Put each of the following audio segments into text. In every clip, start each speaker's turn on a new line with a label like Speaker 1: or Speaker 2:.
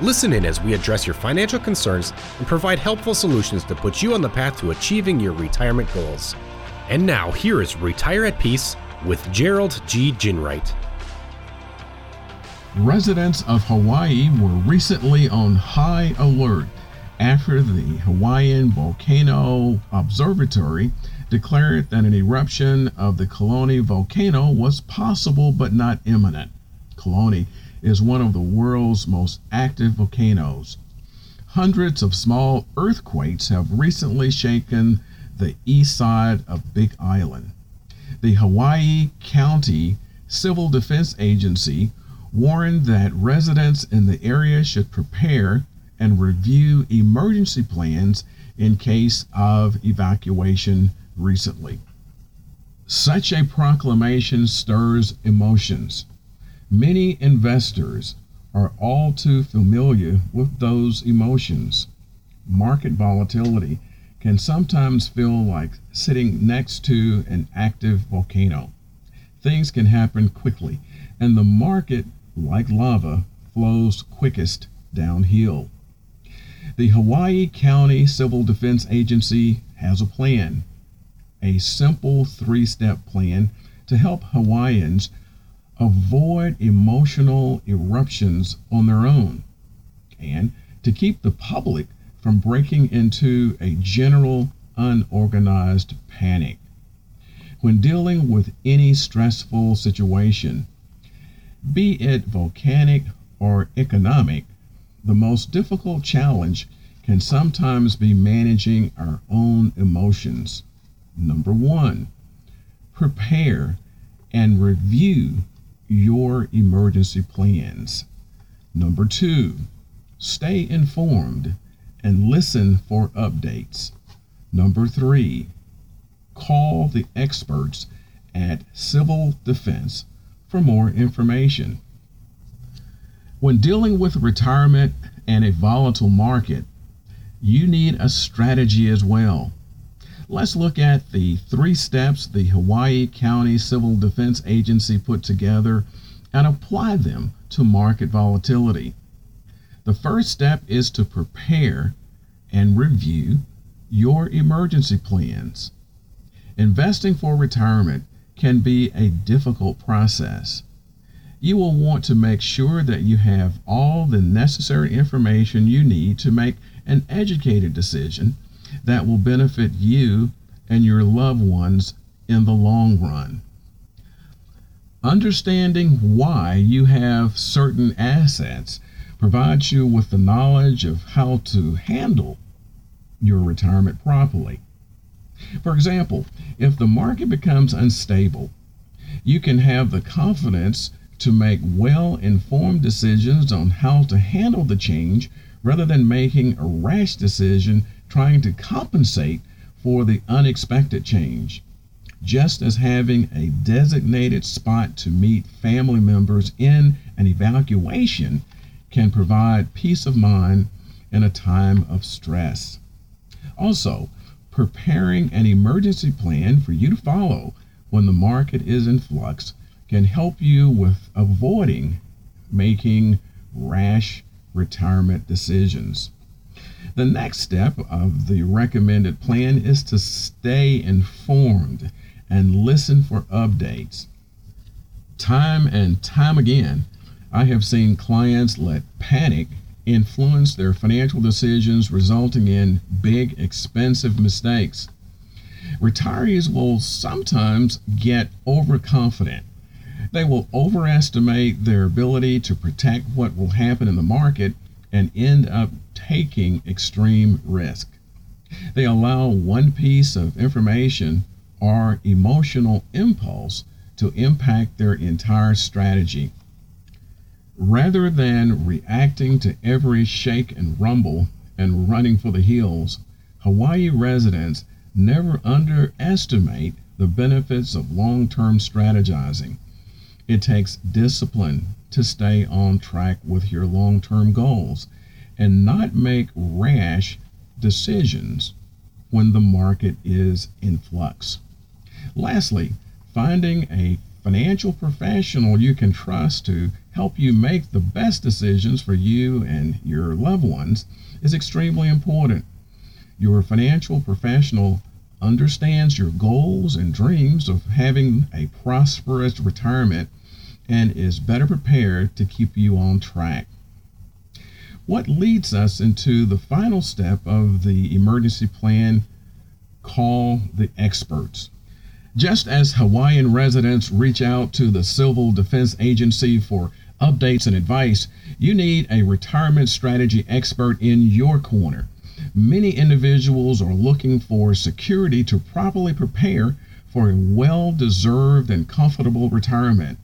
Speaker 1: Listen in as we address your financial concerns and provide helpful solutions to put you on the path to achieving your retirement goals. And now, here is Retire at Peace with Gerald G. Ginwright.
Speaker 2: Residents of Hawaii were recently on high alert after the Hawaiian Volcano Observatory declared that an eruption of the Kilauea volcano was possible but not imminent. Kilauea is one of the world's most active volcanoes. Hundreds of small earthquakes have recently shaken the east side of Big Island. The Hawaii County Civil Defense Agency warned that residents in the area should prepare and review emergency plans in case of evacuation recently. Such a proclamation stirs emotions. Many investors are all too familiar with those emotions. Market volatility can sometimes feel like sitting next to an active volcano. Things can happen quickly, and the market, like lava, flows quickest downhill. The Hawaii County Civil Defense Agency has a plan, a simple three step plan to help Hawaiians avoid emotional eruptions on their own and to keep the public from breaking into a general unorganized panic. When dealing with any stressful situation, be it volcanic or economic, the most difficult challenge can sometimes be managing our own emotions. Number one, prepare and review your emergency plans. Number two, stay informed and listen for updates. Number three, call the experts at Civil Defense for more information. When dealing with retirement and a volatile market, you need a strategy as well. Let's look at the three steps the Hawaii County Civil Defense Agency put together and apply them to market volatility. The first step is to prepare and review your emergency plans. Investing for retirement can be a difficult process. You will want to make sure that you have all the necessary information you need to make an educated decision that will benefit you and your loved ones in the long run. Understanding why you have certain assets provides you with the knowledge of how to handle your retirement properly. For example, if the market becomes unstable, you can have the confidence to make well informed decisions on how to handle the change rather than making a rash decision trying to compensate for the unexpected change. Just as having a designated spot to meet family members in an evacuation can provide peace of mind in a time of stress. Also, preparing an emergency plan for you to follow when the market is in flux can help you with avoiding making rash retirement decisions. The next step of the recommended plan is to stay informed and listen for updates. Time and time again, I have seen clients let panic influence their financial decisions, resulting in big, expensive mistakes. Retirees will sometimes get overconfident. They will overestimate their ability to protect what will happen in the market and end up taking extreme risk. They allow one piece of information or emotional impulse to impact their entire strategy. Rather than reacting to every shake and rumble and running for the hills, Hawaii residents never underestimate the benefits of long term strategizing. It takes discipline to stay on track with your long term goals and not make rash decisions when the market is in flux. Lastly, finding a financial professional you can trust to help you make the best decisions for you and your loved ones is extremely important. Your financial professional understands your goals and dreams of having a prosperous retirement and is better prepared to keep you on track. What leads us into the final step of the emergency plan call the experts. Just as Hawaiian residents reach out to the Civil Defense Agency for updates and advice, you need a retirement strategy expert in your corner. Many individuals are looking for security to properly prepare for a well deserved and comfortable retirement.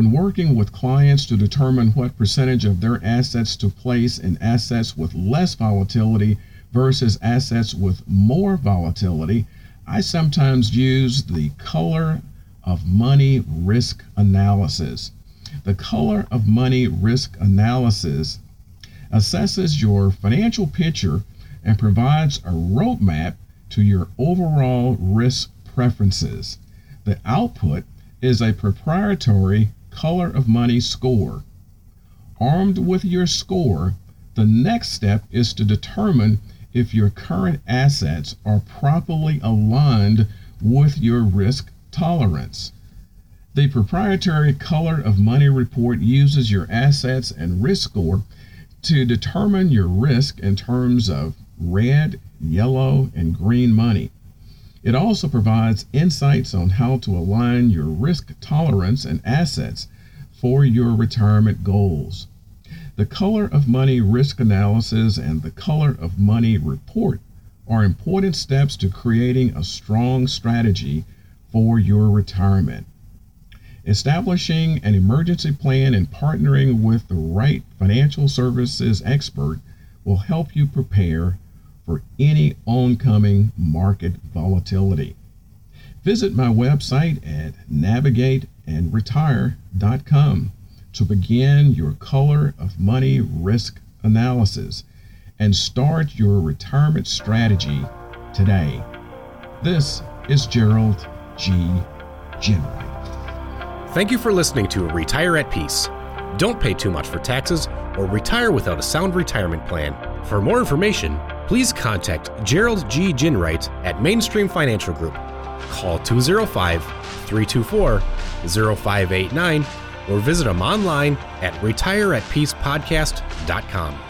Speaker 2: When working with clients to determine what percentage of their assets to place in assets with less volatility versus assets with more volatility, I sometimes use the color of money risk analysis. The color of money risk analysis assesses your financial picture and provides a roadmap to your overall risk preferences. The output is a proprietary color of money score. Armed with your score, the next step is to determine if your current assets are properly aligned with your risk tolerance. The proprietary color of money report uses your assets and risk score to determine your risk in terms of red, yellow, and green money. It also provides insights on how to align your risk tolerance and assets for your retirement goals. The color of money risk analysis and the color of money report are important steps to creating a strong strategy for your retirement. Establishing an emergency plan and partnering with the right financial services expert will help you prepare for any oncoming market volatility. Visit my website at navigateandretire.com to begin your color of money risk analysis and start your retirement strategy today. This is Gerald G. Ginwright.
Speaker 1: Thank you for listening to Retire at Peace. Don't pay too much for taxes or retire without a sound retirement plan. For more information, please contact Gerald G. Ginwright at Mainstream Financial Group. Call 205 324 0589 or visit them online at retireatpeacepodcast.com.